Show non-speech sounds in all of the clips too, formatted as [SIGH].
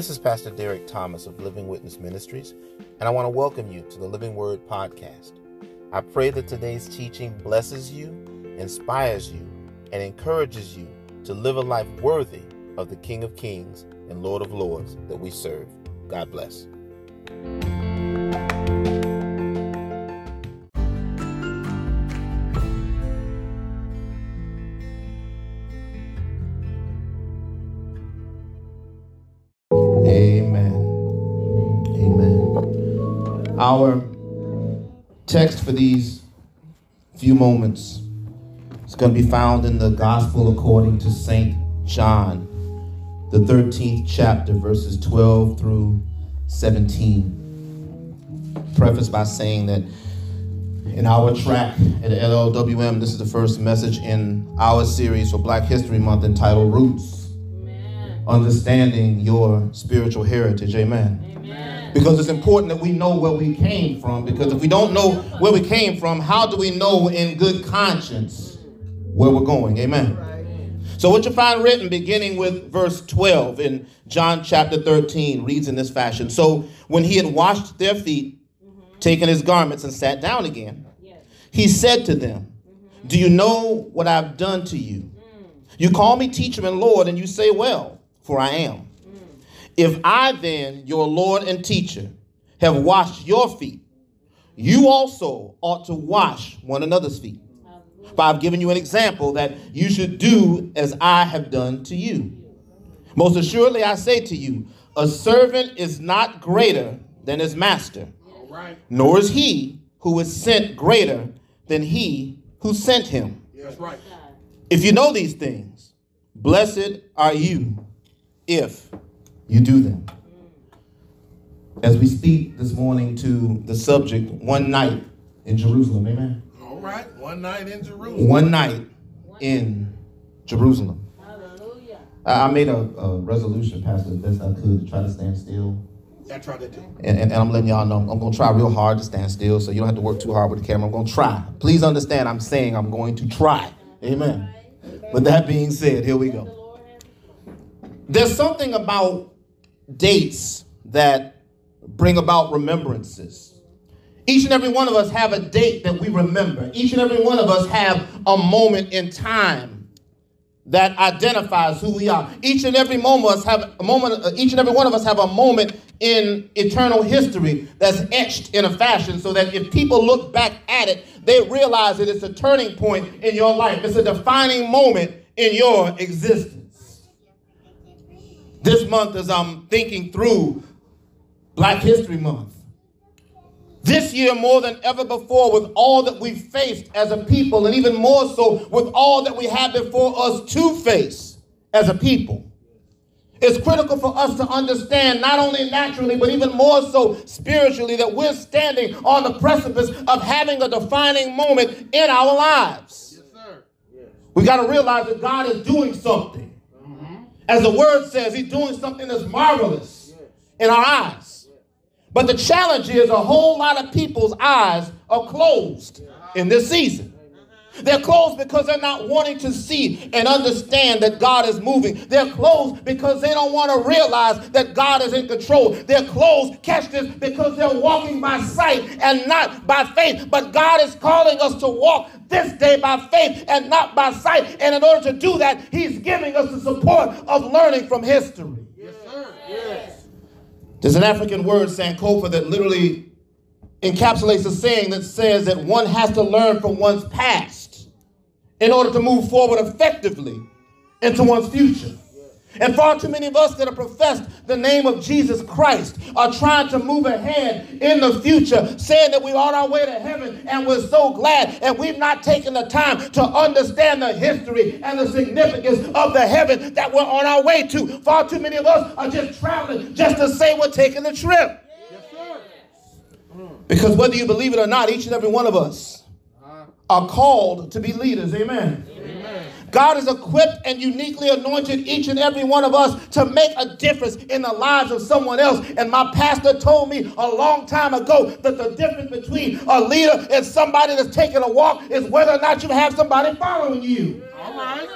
This is Pastor Derrick Thomas of Living Witness Ministries, and I want to welcome you to the Living Word Podcast. I pray that today's teaching blesses you, inspires you, and encourages you to live a life worthy of the King of Kings and Lord of Lords that we serve. God bless. Our text for these few moments is going to be found in the Gospel according to St. John, the 13th chapter, verses 12 through 17. Preface by saying that in our track at LLWM, this is the first message in our series for Black History Month entitled Roots understanding your spiritual heritage. Amen. Amen. Because it's important that we know where we came from. Because if we don't know where we came from, how do we know in good conscience where we're going? Amen. So, what you find written beginning with verse 12 in John chapter 13 reads in this fashion. So, when he had washed their feet, taken his garments, and sat down again, he said to them, Do you know what I've done to you? You call me teacher and Lord, and you say, Well, for I am. If I then, your Lord and teacher, have washed your feet, you also ought to wash one another's feet. For I've given you an example that you should do as I have done to you. Most assuredly, I say to you, a servant is not greater than his master, nor is he who is sent greater than he who sent him. That's right. If you know these things, blessed are you if you do them. As we speak this morning to the subject, one night in Jerusalem, amen? All right, one night in Jerusalem. One night in Jerusalem. Hallelujah. I made a, a resolution, Pastor, the best I could to try to stand still. I try to do. And, and, and, I'm letting y'all know I'm going to try real hard to stand still, so you don't have to work too hard with the camera. I'm going to try. Please understand, I'm saying I'm going to try. Amen. But that being said, here we go. There's something about dates that bring about remembrances. Each and every one of us have a date that we remember. Each and every one of us have a moment in time that identifies who we are. Each and every moment of us have a moment. Each and every one of us have a moment in eternal history that's etched in a fashion, so that if people look back at it, they realize that it's a turning point in your life. It's a defining moment in your existence this month as I'm thinking through Black History Month. This year, more than ever before, with all that we've faced as a people, and even more so with all that we have before us to face as a people. It's critical for us to understand, not only naturally, but even more so spiritually, that we're standing on the precipice of having a defining moment in our lives. Yes, sir. Yes. We got to realize that God is doing something. As the word says, he's doing something that's marvelous in our eyes. But the challenge is a whole lot of people's eyes are closed in this season. They're closed because they're not wanting to see and understand that God is moving. They're closed because they don't want to realize that God is in control. They're closed, catch this, because they're walking by sight and not by faith. But God is calling us to walk this day by faith and not by sight. And in order to do that, He's giving us the support of learning from history. Yes, sir. Yes. There's an African word, Sankofa, that literally encapsulates a saying that says that one has to learn from one's past in order to move forward effectively into one's future. And far too many of us that have professed the name of Jesus Christ are trying to move ahead in the future, saying that we're on our way to heaven and we're so glad. And we've not taken the time to understand the history and the significance of the heaven that we're on our way to. Far too many of us are just traveling just to say we're taking the trip. Because whether you believe it or not, each and every one of us are called to be leaders. Amen. God has equipped and uniquely anointed each and every one of us to make a difference in the lives of someone else. And my pastor told me a long time ago that the difference between a leader and somebody that's taking a walk is whether or not you have somebody following you. All right.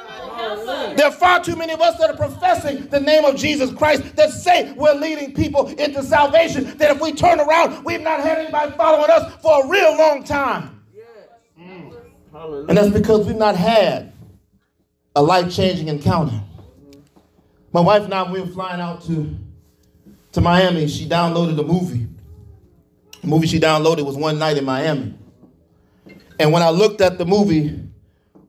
There are far too many of us that are professing the name of Jesus Christ that say we're leading people into salvation. That if we turn around, we've not had anybody following us for a real long time. Mm. And that's because we've not had a life changing encounter. My wife and I, we were flying out to, to Miami. She downloaded a movie. The movie she downloaded was One Night in Miami. And when I looked at the movie,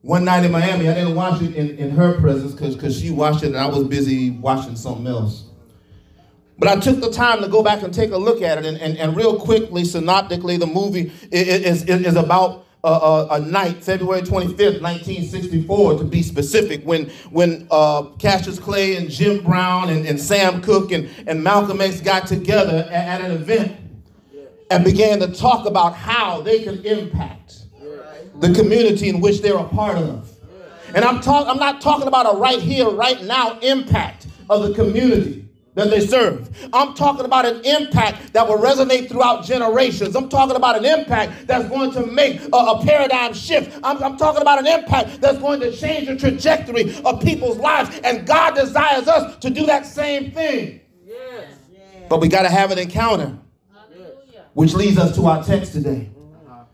one night in Miami, I didn't watch it in, in her presence because she watched it and I was busy watching something else. But I took the time to go back and take a look at it. And, and, and real quickly, synoptically, the movie is, is, is about a, night, February 25th, 1964, to be specific, when, when uh, Cassius Clay and Jim Brown and, and Sam Cooke and, and Malcolm X got together at, at an event and began to talk about how they could impact the community in which they're a part of. And I'm, talk, I'm not talking about a right here, right now impact of the community that they serve. I'm talking about an impact that will resonate throughout generations. I'm talking about an impact that's going to make a, a paradigm shift. I'm, I'm, talking about an impact that's going to change the trajectory of people's lives. And God desires us to do that same thing. Yes. But we got to have an encounter, which leads us to our text today. Uh-huh.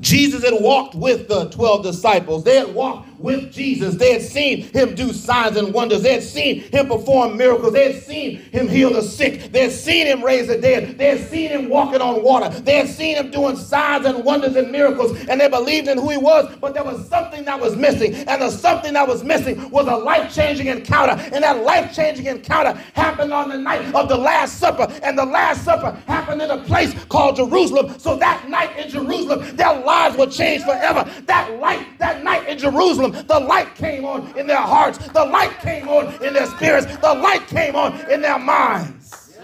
Jesus had walked with the 12 disciples. They had walked with Jesus. They had seen him do signs and wonders. They had seen him perform miracles. They had seen him heal the sick. They had seen him raise the dead. They had seen him walking on water. They had seen him doing signs and wonders and miracles. And they believed in who he was. But there was something that was missing. And the something that was missing was a life changing encounter. And that life changing encounter happened on the night of the Last Supper. And the Last Supper happened in a place called Jerusalem. So that night in Jerusalem, their lives were changed forever. That light, that night in Jerusalem, the light came on in their hearts, the light came on in their spirits, the light came on in their minds.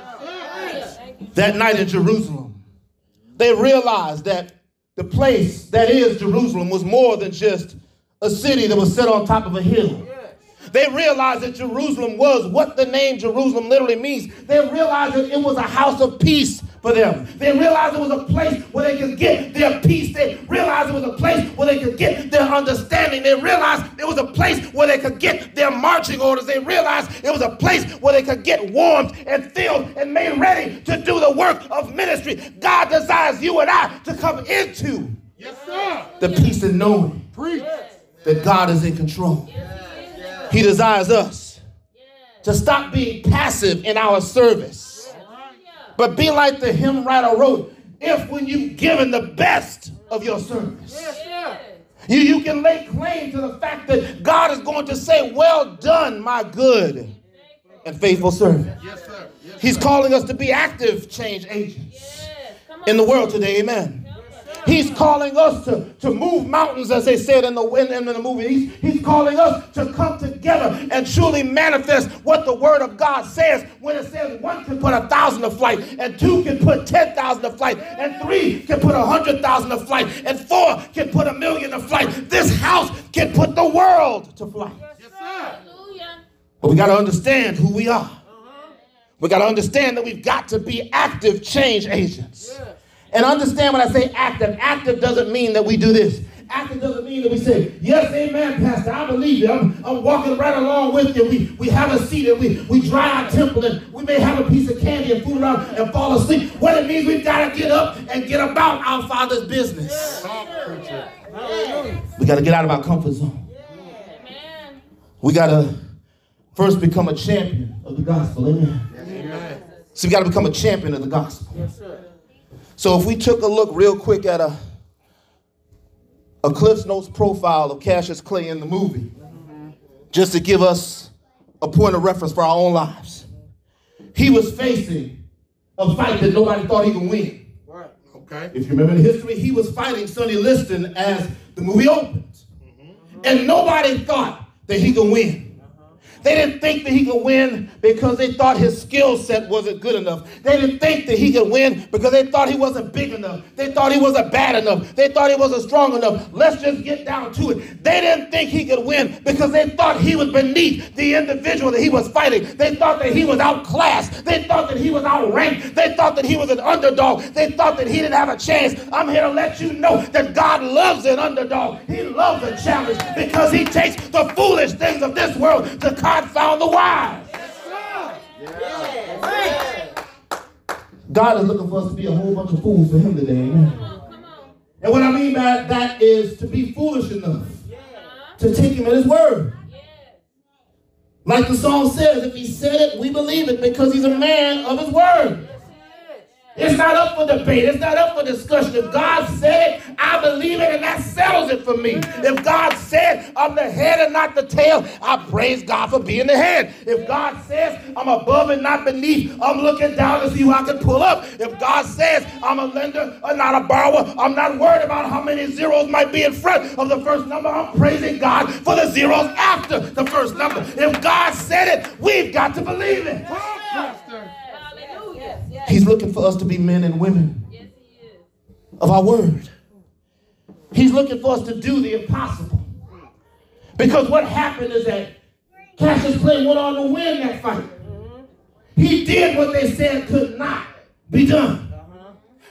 That night in Jerusalem, they realized that the place that is Jerusalem was more than just a city that was set on top of a hill. They realized that Jerusalem was what the name Jerusalem literally means. They realized that it was a house of peace for them. They realized it was a place where they could get their peace. They realized it was a place where they could get their understanding. They realized it was a place where they could get their marching orders. They realized it was a place where they could get warmed and filled and made ready to do the work of ministry. God desires you and I to come into yes, sir. the peace and knowing Preach. that God is in control. He desires us to stop being passive in our service but be like the hymn writer wrote, if when you've given the best of your service. You, you can lay claim to the fact that God is going to say, Well done, my good and faithful servant. Yes, sir. Yes, He's calling us to be active change agents in the world today. Amen. He's calling us to, to move mountains, as they said in the, in, in the movie. He's, he's calling us to come together and truly manifest what the Word of God says when it says one can put a thousand to flight, and two can put 10,000 to flight, and three can put a hundred thousand to flight, and four can put a million to flight. This house can put the world to flight. Yes, sir. But we got to understand who we are. Uh-huh. We got to understand that we've got to be active change agents. Yeah. And understand when I say active, active doesn't mean that we do this. Active doesn't mean that we say, yes, amen, Pastor, I believe you. I'm, I'm walking right along with you. We, we have a seat and we, we dry our temple and we may have a piece of candy and food around and fall asleep. What it means, we've got to get up and get about our Father's business. Yeah. We got to get out of our comfort zone. Yeah. We got to first become a champion of the gospel. Amen. So we got to become a champion of the gospel. Yes, so if we took a look real quick at a a Cliff's Notes profile of Cassius Clay in the movie, just to give us a point of reference for our own lives. He was facing a fight that nobody thought he could win. Right. Okay. If you remember the history, he was fighting Sonny Liston as the movie opens. Mm-hmm. And nobody thought that he could win. They didn't think that he could win because they thought his skill set wasn't good enough. They didn't think that he could win because they thought he wasn't big enough. They thought he wasn't bad enough. They thought he wasn't strong enough. Let's just get down to it. They didn't think he could win because they thought he was beneath the individual that he was fighting. They thought that he was outclassed. They thought that he was outranked. They thought that he was an underdog. They thought that he didn't have a chance. I'm here to let you know that God loves an underdog. He loves a challenge because he takes the foolish things of this world to confound the wise. God is looking for us to be a whole bunch of fools for him today. Amen. And what I mean by that is to be foolish enough to take him at his word. Like the song says, if he said it, we believe it because he's a man of his word. It's not up for debate. It's not up for discussion. If God said it, I believe it, and that settles it for me. If God said I'm the head and not the tail, I praise God for being the head. If God says I'm above and not beneath, I'm looking down to see who I can pull up. If God says I'm a lender and not a borrower, I'm not worried about how many zeros might be in front of the first number. I'm praising God for the zeros after the first number. If God said it, we've got to believe it. He's looking for us to be men and women of our word. He's looking for us to do the impossible. Because what happened is that Cassius Clay went on to win that fight. He did what they said could not be done.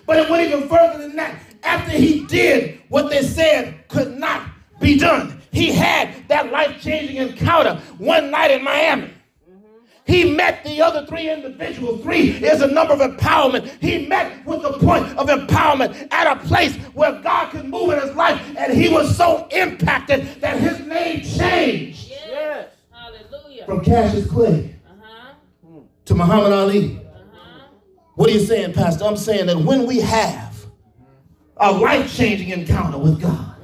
But it went even further than that. After he did what they said could not be done, he had that life changing encounter one night in Miami. He met the other three individuals. Three is a number of empowerment. He met with the point of empowerment at a place where God could move in his life, and he was so impacted that his name changed. Yes. Hallelujah. From Cassius Clay Uh-huh. to Muhammad Ali. Uh-huh. What are you saying, Pastor? I'm saying that when we have a life changing encounter with God,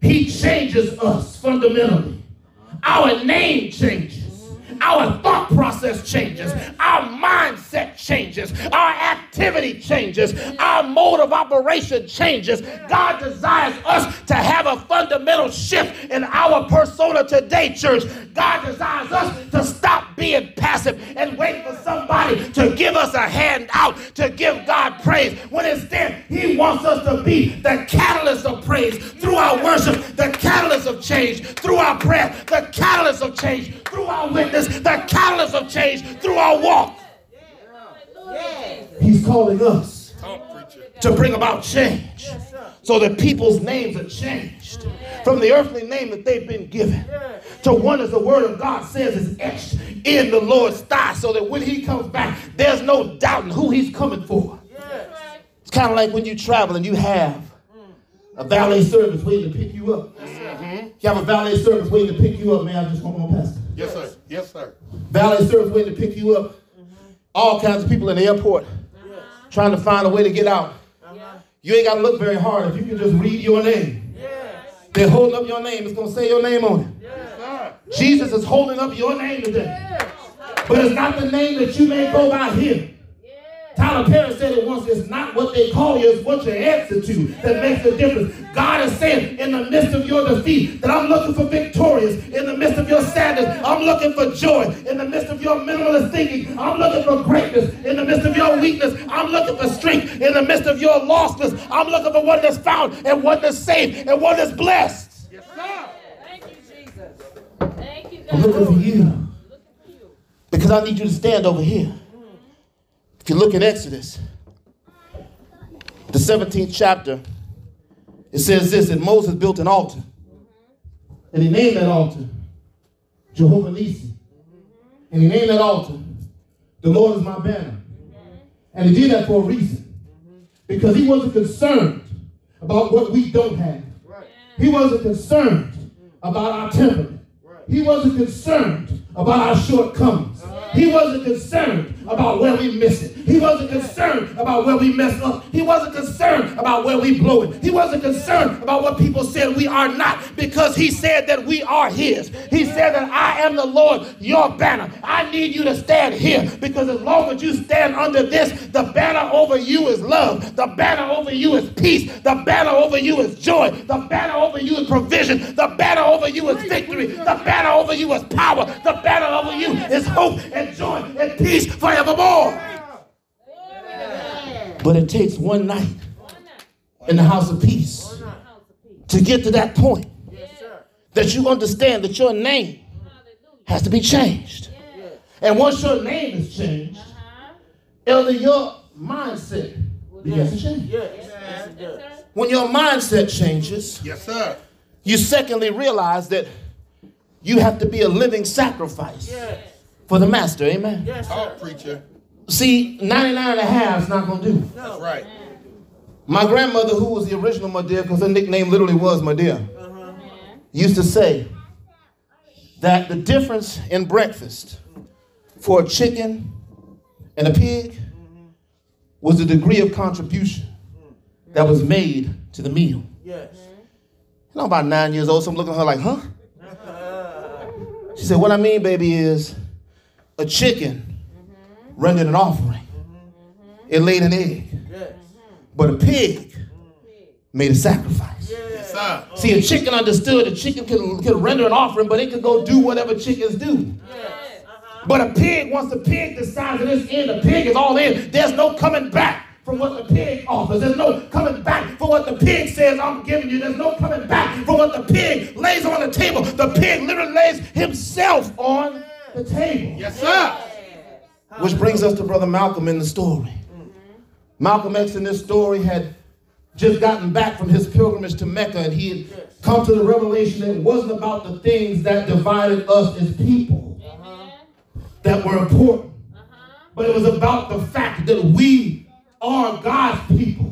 He changes us fundamentally. Our name changes. Our thought process changes. Our mindset changes. Our activity changes. Our mode of operation changes. God desires us to have a fundamental shift in our persona today, church. God desires us to stop being passive and wait for somebody to give us a hand out to give God praise. When instead, He wants us to be the catalyst of praise through our worship, the catalyst of change through our prayer, the catalyst of change through our witness, the catalyst of change through our walk. Hallelujah. He's calling us to bring about change so that people's names are changed from the earthly name that they've been given to one as the word of God says is etched in the Lord's thigh so that when he comes back, there's no doubting who he's coming for. It's kind of like when you travel and you have a valet service waiting to pick you up. Mm-hmm. You have a valet service waiting to pick you up, man. I just hold on, Pastor. Yes, sir. Yes, sir. Valet service waiting to pick you up. Mm-hmm. All kinds of people in the airport trying to find a way to get out. Uh-huh. You ain't got to look very hard if you can just read your name. They're holding up your name. It's going to say your name on it. Jesus is holding up your name today. But it's not the name that you may go by here. Tyler Perry said it once, it's not what they call you, it's what you answer to that makes the difference. God is saying in the midst of your defeat that I'm looking for victorious. In the midst of your sadness, I'm looking for joy. In the midst of your minimalist thinking, I'm looking for greatness. In the midst of your weakness, I'm looking for strength. In the midst of your lostness, I'm looking for one that's found and one that's saved and one that's blessed. Yes, sir. Thank you, Jesus. Thank you, I'm God. looking for you Looking for you. because I need you to stand over here. If you look in Exodus, the 17th chapter, it says this that Moses built an altar. And he named that altar Jehovah Nissi. And he named that altar, The Lord is my banner. And he did that for a reason. Because he wasn't concerned about what we don't have. He wasn't concerned about our temperament. He wasn't concerned about our shortcomings. He wasn't concerned about where we miss it. He wasn't concerned about where we mess up. He wasn't concerned about where we blow it. He wasn't concerned about what people said we are not because he said that we are his. He said that I am the Lord, your banner. I need you to stand here because as long as you stand under this, the banner over you is love. The banner over you is peace. The banner over you is joy. The banner over you is provision. The banner over you is victory. The banner over you is power. The banner over you is hope and joy and peace forevermore. But it takes one night in the house of peace to get to that point that you understand that your name has to be changed. And once your name is changed, elder, your mindset begins to change. When your mindset changes, Yes, sir. you secondly realize that you have to be a living sacrifice for the master. Amen. Yes, Talk, preacher. See, 99 and a half is not going to do. That's right. My grandmother, who was the original Madea, because her nickname literally was Madea, uh-huh. used to say that the difference in breakfast for a chicken and a pig was the degree of contribution that was made to the meal. Yes. And I'm about nine years old, so I'm looking at her like, huh? [LAUGHS] She said, What I mean, baby, is a chicken rendered an offering, it laid an egg, but a pig made a sacrifice. Yes. See, a chicken understood a chicken could, could render an offering, but it could go do whatever chickens do. Uh-huh. But a pig, once the pig decides that it's in, the pig is all in. There's no coming back from what the pig offers. There's no coming back for what the pig says I'm giving you. There's no coming back for what the pig lays on the table. The pig literally lays himself on the table. Yes, sir. Which brings us to Brother Malcolm in the story. Mm-hmm. Malcolm X in this story had just gotten back from his pilgrimage to Mecca and he had come to the revelation that it wasn't about the things that divided us as people uh-huh. that were important, uh-huh. but it was about the fact that we are God's people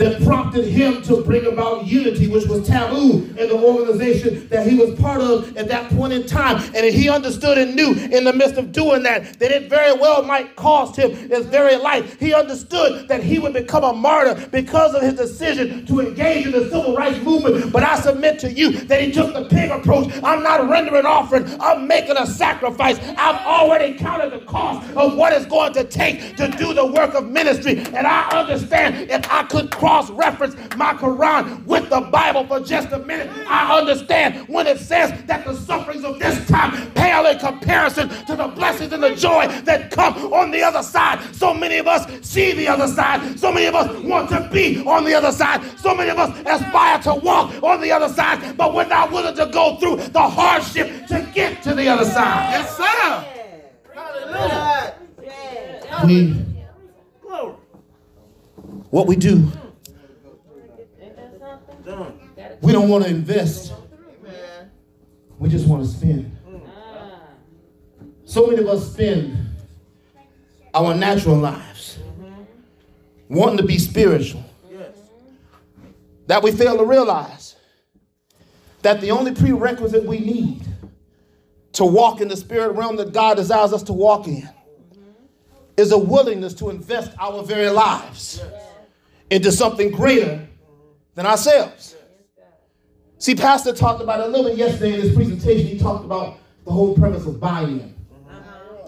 that prompted him to bring about unity, which was taboo in the organization that he was part of at that point in time. And he understood and knew in the midst of doing that, that it very well might cost him his very life. He understood that he would become a martyr because of his decision to engage in the civil rights movement. But I submit to you that he took the pig approach. I'm not rendering offering, I'm making a sacrifice. I've already counted the cost of what it's going to take to do the work of ministry. And I understand if I could cross reference my Quran with the Bible for just a minute, I understand when it says that the sufferings of this time pale in comparison to the blessings and the joy that come on the other side. So many of us see the other side. So many of us want to be on the other side. So many of us aspire to walk on the other side, but we're not willing to go through the hardship to get to the other side. Yes, sir. Hallelujah. We, Glory. what we do, Ain't that something? Done. We don't want to invest. We just want to spend. So many of us spend our natural lives wanting to be spiritual that we fail to realize that the only prerequisite we need to walk in the spirit realm that God desires us to walk in is a willingness to invest our very lives into something greater than ourselves. See, Pastor talked about it a little bit yesterday in his presentation. He talked about the whole premise of buy-in.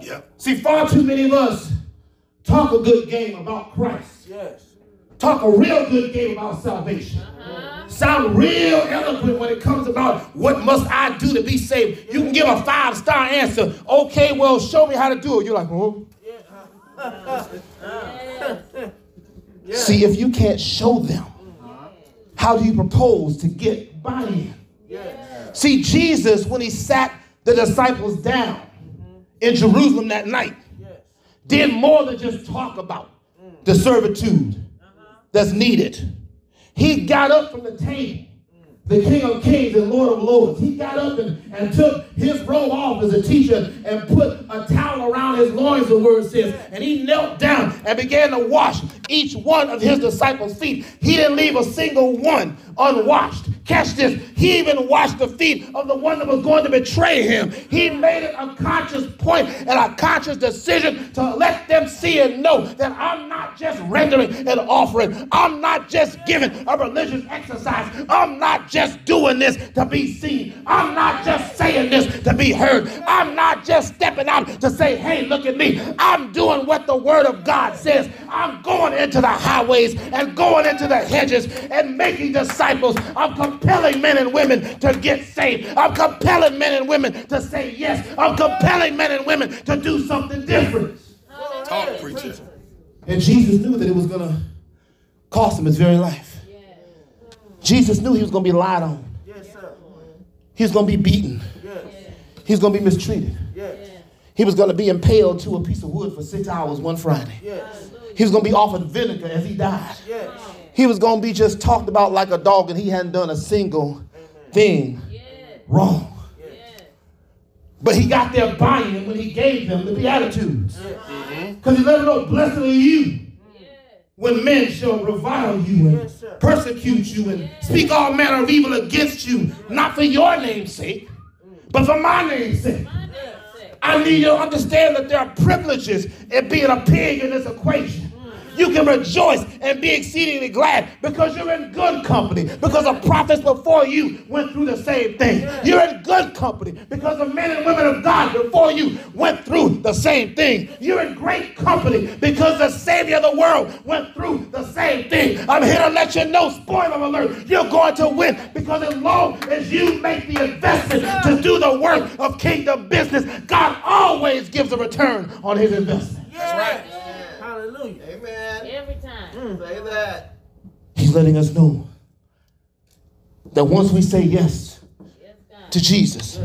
Yep. See, far too many of us talk a good game about Christ, Yes. talk a real good game about salvation, uh-huh. sound real eloquent when it comes about what must I do to be saved. You can give a five star answer. Okay, well, show me how to do it. You're like, oh. [LAUGHS] See, if you can't show them, how do you propose to get buy in? Yes. See, Jesus, when he sat the disciples down mm-hmm. in Jerusalem that night, Yes. did more than just talk about mm. the servitude uh-huh. that's needed. He got up from the table, the King of Kings and Lord of Lords. He got up and, and took his robe off as a teacher and put a towel around his loins, the word says, and he knelt down and began to wash each one of his disciples' feet. He didn't leave a single one unwashed. Catch this. He even washed the feet of the one that was going to betray him. He made it a conscious point and a conscious decision to let them see and know that I'm not just rendering an offering. I'm not just giving a religious exercise. I'm not just doing this to be seen. I'm not just saying this to be heard. I'm not just stepping out to say, hey, look at me. I'm doing what the word of God says. I'm going into the highways and going into the hedges and making disciples. I'm compelling men and women to get saved. I'm compelling men and women to say yes. I'm compelling men and women to do something different. Talk, preacher. And Jesus knew that it was going to cost him his very life. Jesus knew he was going to be lied on. Yes. He was going to be beaten. Yes. He was going to be mistreated. He was going to be impaled to a piece of wood for six hours one Friday. Yes. He was going to be offered vinegar as he died. He was going to be just talked about like a dog and he hadn't done a single thing wrong. But he got their buy-in when he gave them the Beatitudes. Because he let them know, blessed are you when men shall revile you and persecute you and speak all manner of evil against you, not for your name's sake, but for my name's sake. I need you to understand that there are privileges in being a pig in this equation. You can rejoice and be exceedingly glad because you're in good company. Because the prophets before you went through the same thing. You're in good company because the men and women of God before you went through the same thing. You're in great company because the Savior of the world went through the same thing. I'm here to let you know, spoiler alert, you're going to win because as long as you make the investment to do the work of kingdom business, God always gives a return on his investment. That's right. Hallelujah. Amen. Every time. Mm, say that. He's letting us know that once we say yes Yes, to Jesus,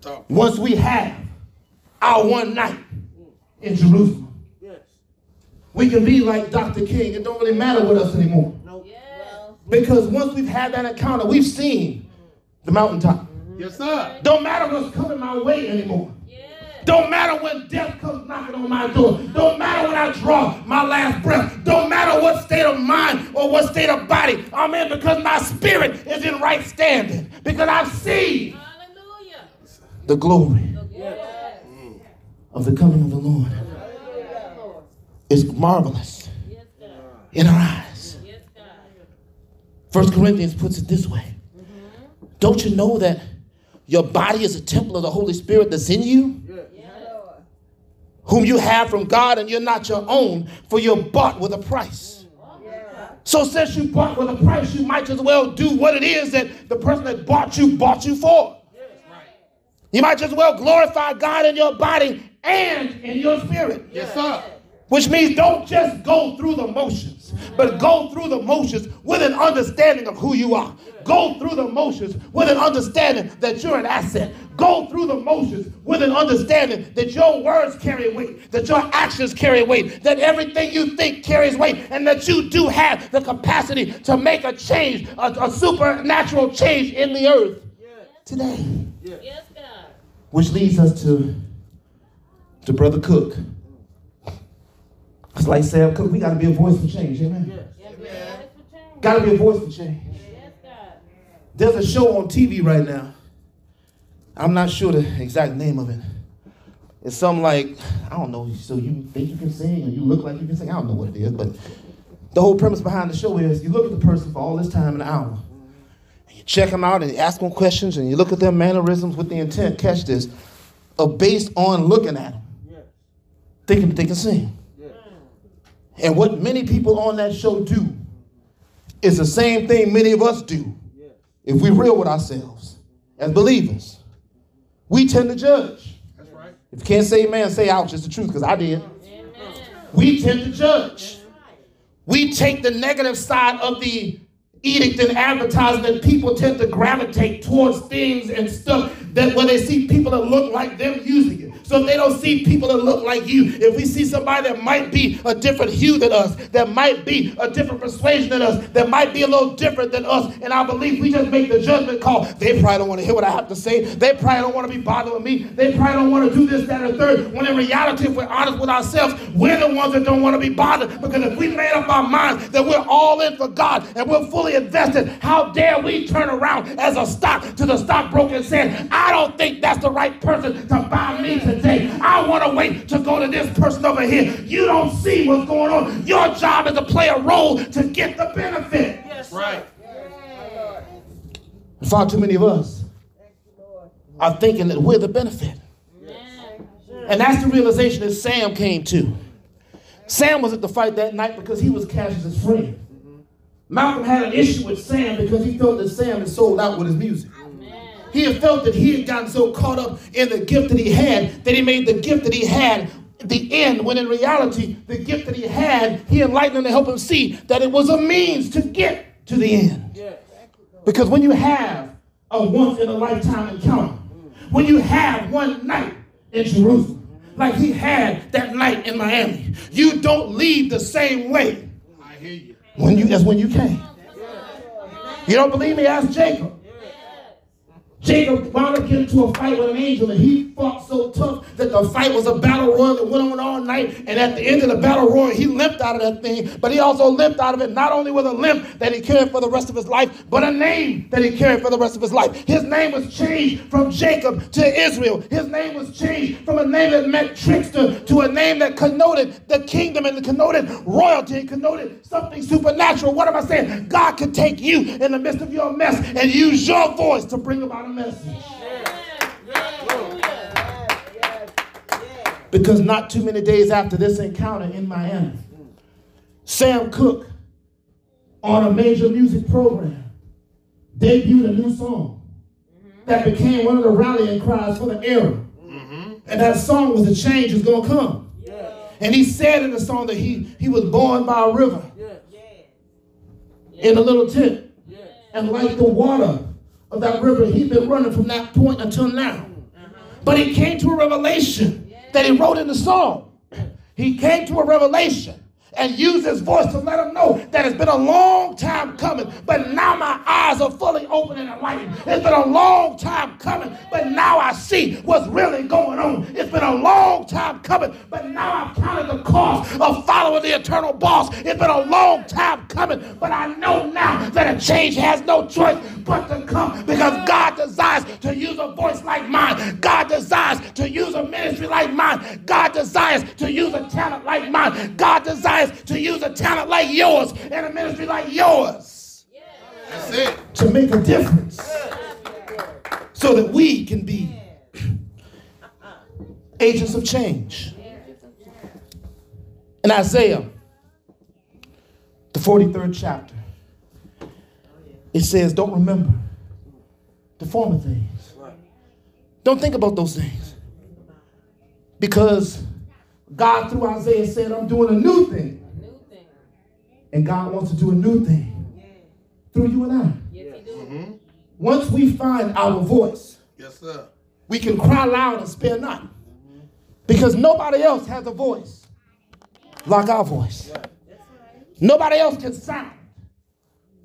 Talk. Uh-huh. once we have our one night in Jerusalem, Yes. we can be like Dr. King. It don't really matter with us anymore. No. Because once we've had that encounter, we've seen the mountaintop. Yes, sir. Don't matter what's coming my way anymore. Yes. Don't matter when death comes knocking on my door. Don't matter when I draw my last breath. Don't matter what state of mind or what state of body I'm in because my spirit is in right standing. Because I've seen Hallelujah. the glory Yes. of the coming of the Lord. It's marvelous Yes, in our eyes. Yes, First Corinthians puts it this way. Mm-hmm. Don't you know that your body is a temple of the Holy Spirit that's in you? Whom you have from God, and you're not your own, for you're bought with a price. So, since you bought with a price, you might as well do what it is that the person that bought you bought you for. You might as well glorify God in your body and in your spirit. Yes, sir. Which means don't just go through the motions, but go through the motions with an understanding of who you are. Go through the motions with an understanding that you're an asset. Go through the motions with an understanding that your words carry weight, that your actions carry weight, that everything you think carries weight, and that you do have the capacity to make a change, a, a supernatural change in the earth today. Yes, God. Which leads us to, to Brother Cooke. It's like Sam Cooke, we got to be a voice for change, amen? Yes, God. Voice for change. Got to be a voice for change. Yes, God. There's a show on TV right now. I'm not sure the exact name of it. It's something like, I don't know, so you think you can sing or you look like you can sing. I don't know what it is, but the whole premise behind the show is you look at the person for all this time, an hour, and you check them out and you ask them questions and you look at their mannerisms with the intent, catch this, of based on looking at them, Yes. thinking they can sing. And what many people on that show do is the same thing many of us do if we're real with ourselves as believers. We tend to judge. That's right. If you can't say amen, say ouch. It's the truth because I did. Amen. We tend to judge. We take the negative side of the edict and advertisement. People tend to gravitate towards things and stuff that when they see people that look like them using it. So if they don't see people that look like you, if we see somebody that might be a different hue than us, that might be a different persuasion than us, that might be a little different than us and I believe we just make the judgment call. They probably don't want to hear what I have to say. They probably don't want to be bothered with me. They probably don't want to do this, that, or third. When in reality, if we're honest with ourselves, we're the ones that don't want to be bothered. Because if we made up our minds that we're all in for God and we're fully invested, how dare we turn around as a stock to the stockbroker and say, I don't think that's the right person to buy me today. I want to wait to go to this person over here. You don't see what's going on. Your job is to play a role to get the benefit. Yes, sir. Right. Far too many of us are thinking that we're the benefit. Amen. And that's the realization that Sam came to. Sam was at the fight that night because he was Cassius' friend. Malcolm had an issue with Sam because he felt that Sam had sold out with his music. Amen. He had felt that he had gotten so caught up in the gift that he had that he made the gift that he had the end, when in reality, the gift that he had, he enlightened him to help him see that it was a means to get to the end. Because when you have a once in a lifetime encounter, when you have one night in Jerusalem, like he had that night in Miami, you don't leave the same way I hear you. when you as when you came. You don't believe me? Ask Jacob. Jacob wound up getting into a fight with an angel, and he fought so tough that the fight was a battle royal that went on all night. And at the end of the battle royal, he limped out of that thing, but he also limped out of it not only with a limp that he carried for the rest of his life, but a name that he carried for the rest of his life. His name was changed from Jacob to Israel. His name was changed from a name that meant trickster to a name that connoted the kingdom and connoted royalty, and connoted something supernatural. What am I saying? God could take you in the midst of your mess and use your voice to bring about a message. Hallelujah. Because not too many days after this encounter in Miami, Sam Cooke, on a major music program, debuted a new song that became one of the rallying cries for the era. Mm-hmm. And that song was the change is gonna come. Yes. And he said in the song that he, he was born by a river Yes. in a little tent. Yes. And like the water of that river, he'd been running from that point until now. But he came to a revelation that he wrote in the song. He came to a revelation and use his voice to let him know that it's been a long time coming, but now my eyes are fully open and enlightened. It's been a long time coming, but now I see what's really going on. It's been a long time coming, but now I've counted the cost of following the eternal boss. It's been a long time coming, but I know now that a change has no choice but to come because God desires to use a voice like mine. God desires to use a ministry like mine. God desires to use a talent like mine. God desires to use a talent like yours and a ministry like yours That's it. to make a difference so that we can be agents of change. In Isaiah, the 43rd chapter, it says, Don't remember the former things. Don't think about those things. Because God, through Isaiah, said, I'm doing a new thing. New thing. And God wants to do a new thing through you and I. Yes, he do. Mm-hmm. Once we find our voice, Yes, sir. we can cry loud and spare not. Mm-hmm. Because nobody else has a voice like our voice. Nobody else can sound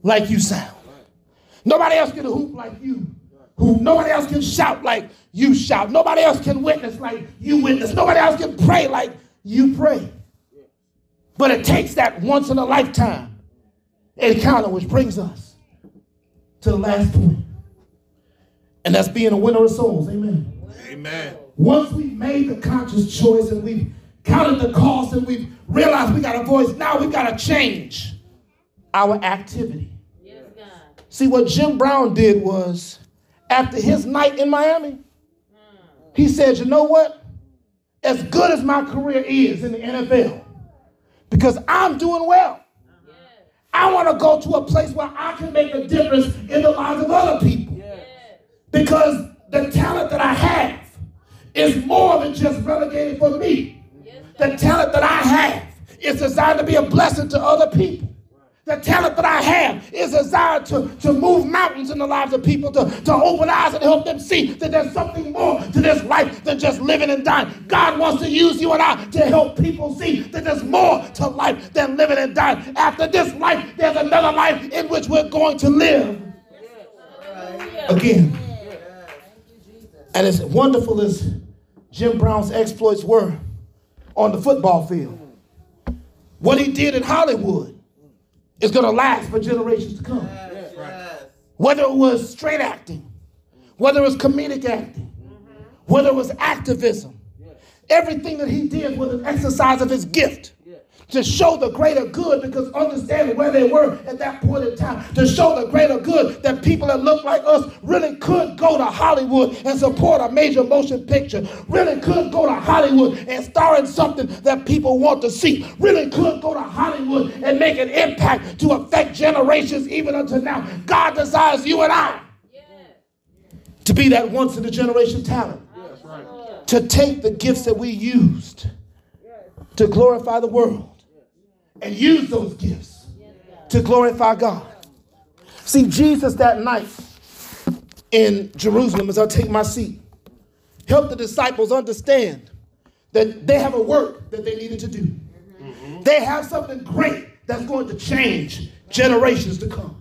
like you sound. Nobody else can hoop like you hoop. Nobody else can shout like you shout. Nobody else can witness like you witness. Nobody else can pray like you pray. But it takes that once in a lifetime encounter, which brings us to the last point. And that's being a winner of souls. Amen. Amen. Once we've made the conscious choice and we've counted the cost and we've realized we got a voice, now we've got to change our activity. Yes, God. See, what Jim Brown did was, after his night in Miami, he said, You know what? As good as my career is in the NFL, because I'm doing well, I want to go to a place where I can make a difference in the lives of other people. Because the talent that I have is more than just relegated for me. The talent that I have is designed to be a blessing to other people. The talent that I have is desired to, to move mountains in the lives of people, to, to open eyes and help them see that there's something more to this life than just living and dying. God wants to use you and I to help people see that there's more to life than living and dying. After this life, there's another life in which we're going to live again. And as wonderful as Jim Brown's exploits were on the football field, what he did in Hollywood is going to last for generations to come. Whether it was straight acting, whether it was comedic acting, mm-hmm. whether it was activism, everything that he did was an exercise of his gift to show the greater good because understanding where they were at that point in time, to show the greater good that people that look like us really could go to Hollywood and support a major motion picture, really could go to Hollywood and star in something that people want to see, really could go to Hollywood and make an impact to affect generations even until now. God desires you and I to be that once in a generation talent, to take the gifts that we used to glorify the world and use those gifts to glorify God. See, Jesus that night in Jerusalem, as I take my seat, helped the disciples understand that they have a work that they needed to do. Mm-hmm. They have something great that's going to change generations to come.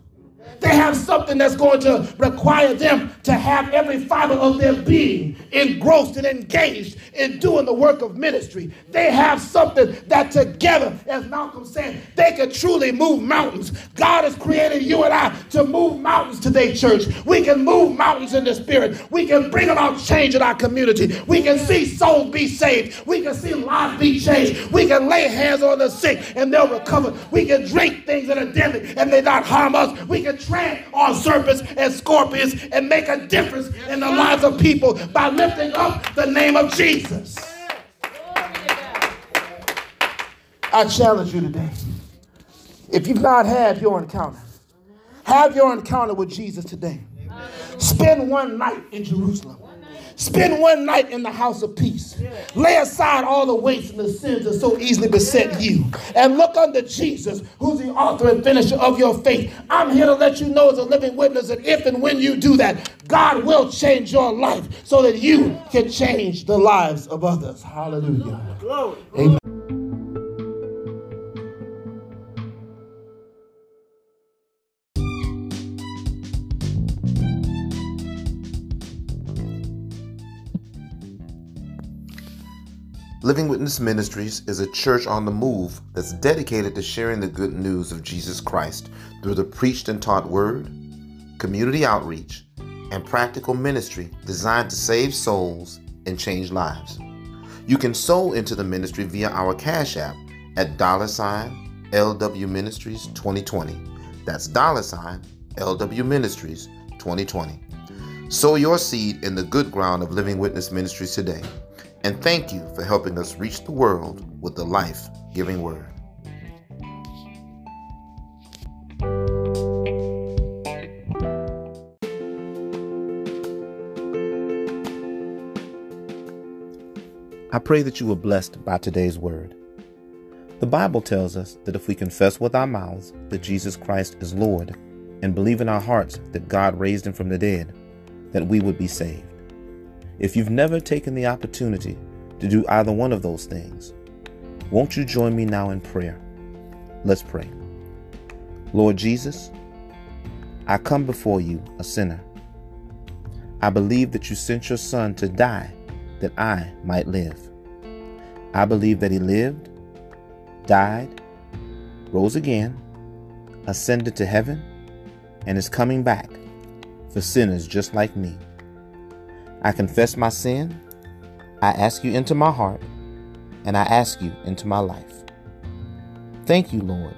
They have something that's going to require them to have every fiber of their being engrossed and engaged in doing the work of ministry. They have something that together, as Malcolm said, they can truly move mountains. God has created you and I to move mountains today, church. We can move mountains in the spirit. We can bring about change in our community. We can see souls be saved. We can see lives be changed. We can lay hands on the sick and they'll recover. We can drink things that are deadly and they not harm us. We can tread on serpents and scorpions and make a difference in the lives of people by lifting up the name of Jesus. I challenge you today. If you've not had your encounter, have your encounter with Jesus today. Spend one night in Jerusalem. Spend one night in the house of peace. Lay aside all the weights and the sins that so easily beset you. And look unto Jesus, who's the author and finisher of your faith. I'm here to let you know as a living witness that if and when you do that, God will change your life so that you can change the lives of others. Hallelujah. Amen. Living Witness Ministries is a church on the move that's dedicated to sharing the good news of Jesus Christ through the preached and taught word, community outreach, and practical ministry designed to save souls and change lives. You can sow into the ministry via our Cash App at dollar sign LW Ministries 2020. That's dollar sign LW Ministries 2020. Sow your seed in the good ground of Living Witness Ministries today. And thank you for helping us reach the world with the life giving word. I pray that you were blessed by today's word. The Bible tells us that if we confess with our mouths that Jesus Christ is Lord and believe in our hearts that God raised him from the dead, that we would be saved. If you've never taken the opportunity to do either one of those things, won't you join me now in prayer? Let's pray. Lord Jesus, I come before you a sinner. I believe that you sent your Son to die that I might live. I believe that he lived, died, rose again, ascended to heaven, and is coming back for sinners just like me. I confess my sin. I ask you into my heart, and I ask you into my life. Thank you, Lord,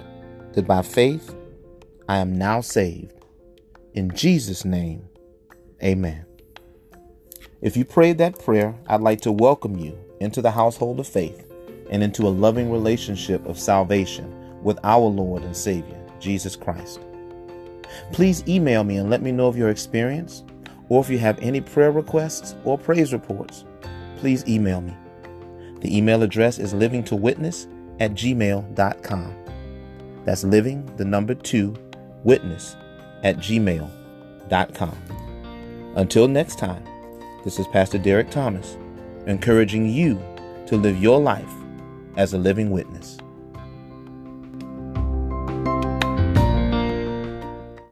that by faith I am now saved. In Jesus' name, amen. If you prayed that prayer, I'd like to welcome you into the household of faith and into a loving relationship of salvation with our Lord and Savior, Jesus Christ. Please email me and let me know of your experience, or if you have any prayer requests or praise reports, please email me. The email address is livingtowitness at gmail.com. That's living, the number two, witness at gmail.com. Until next time, this is Pastor Derrick Thomas, encouraging you to live your life as a living witness.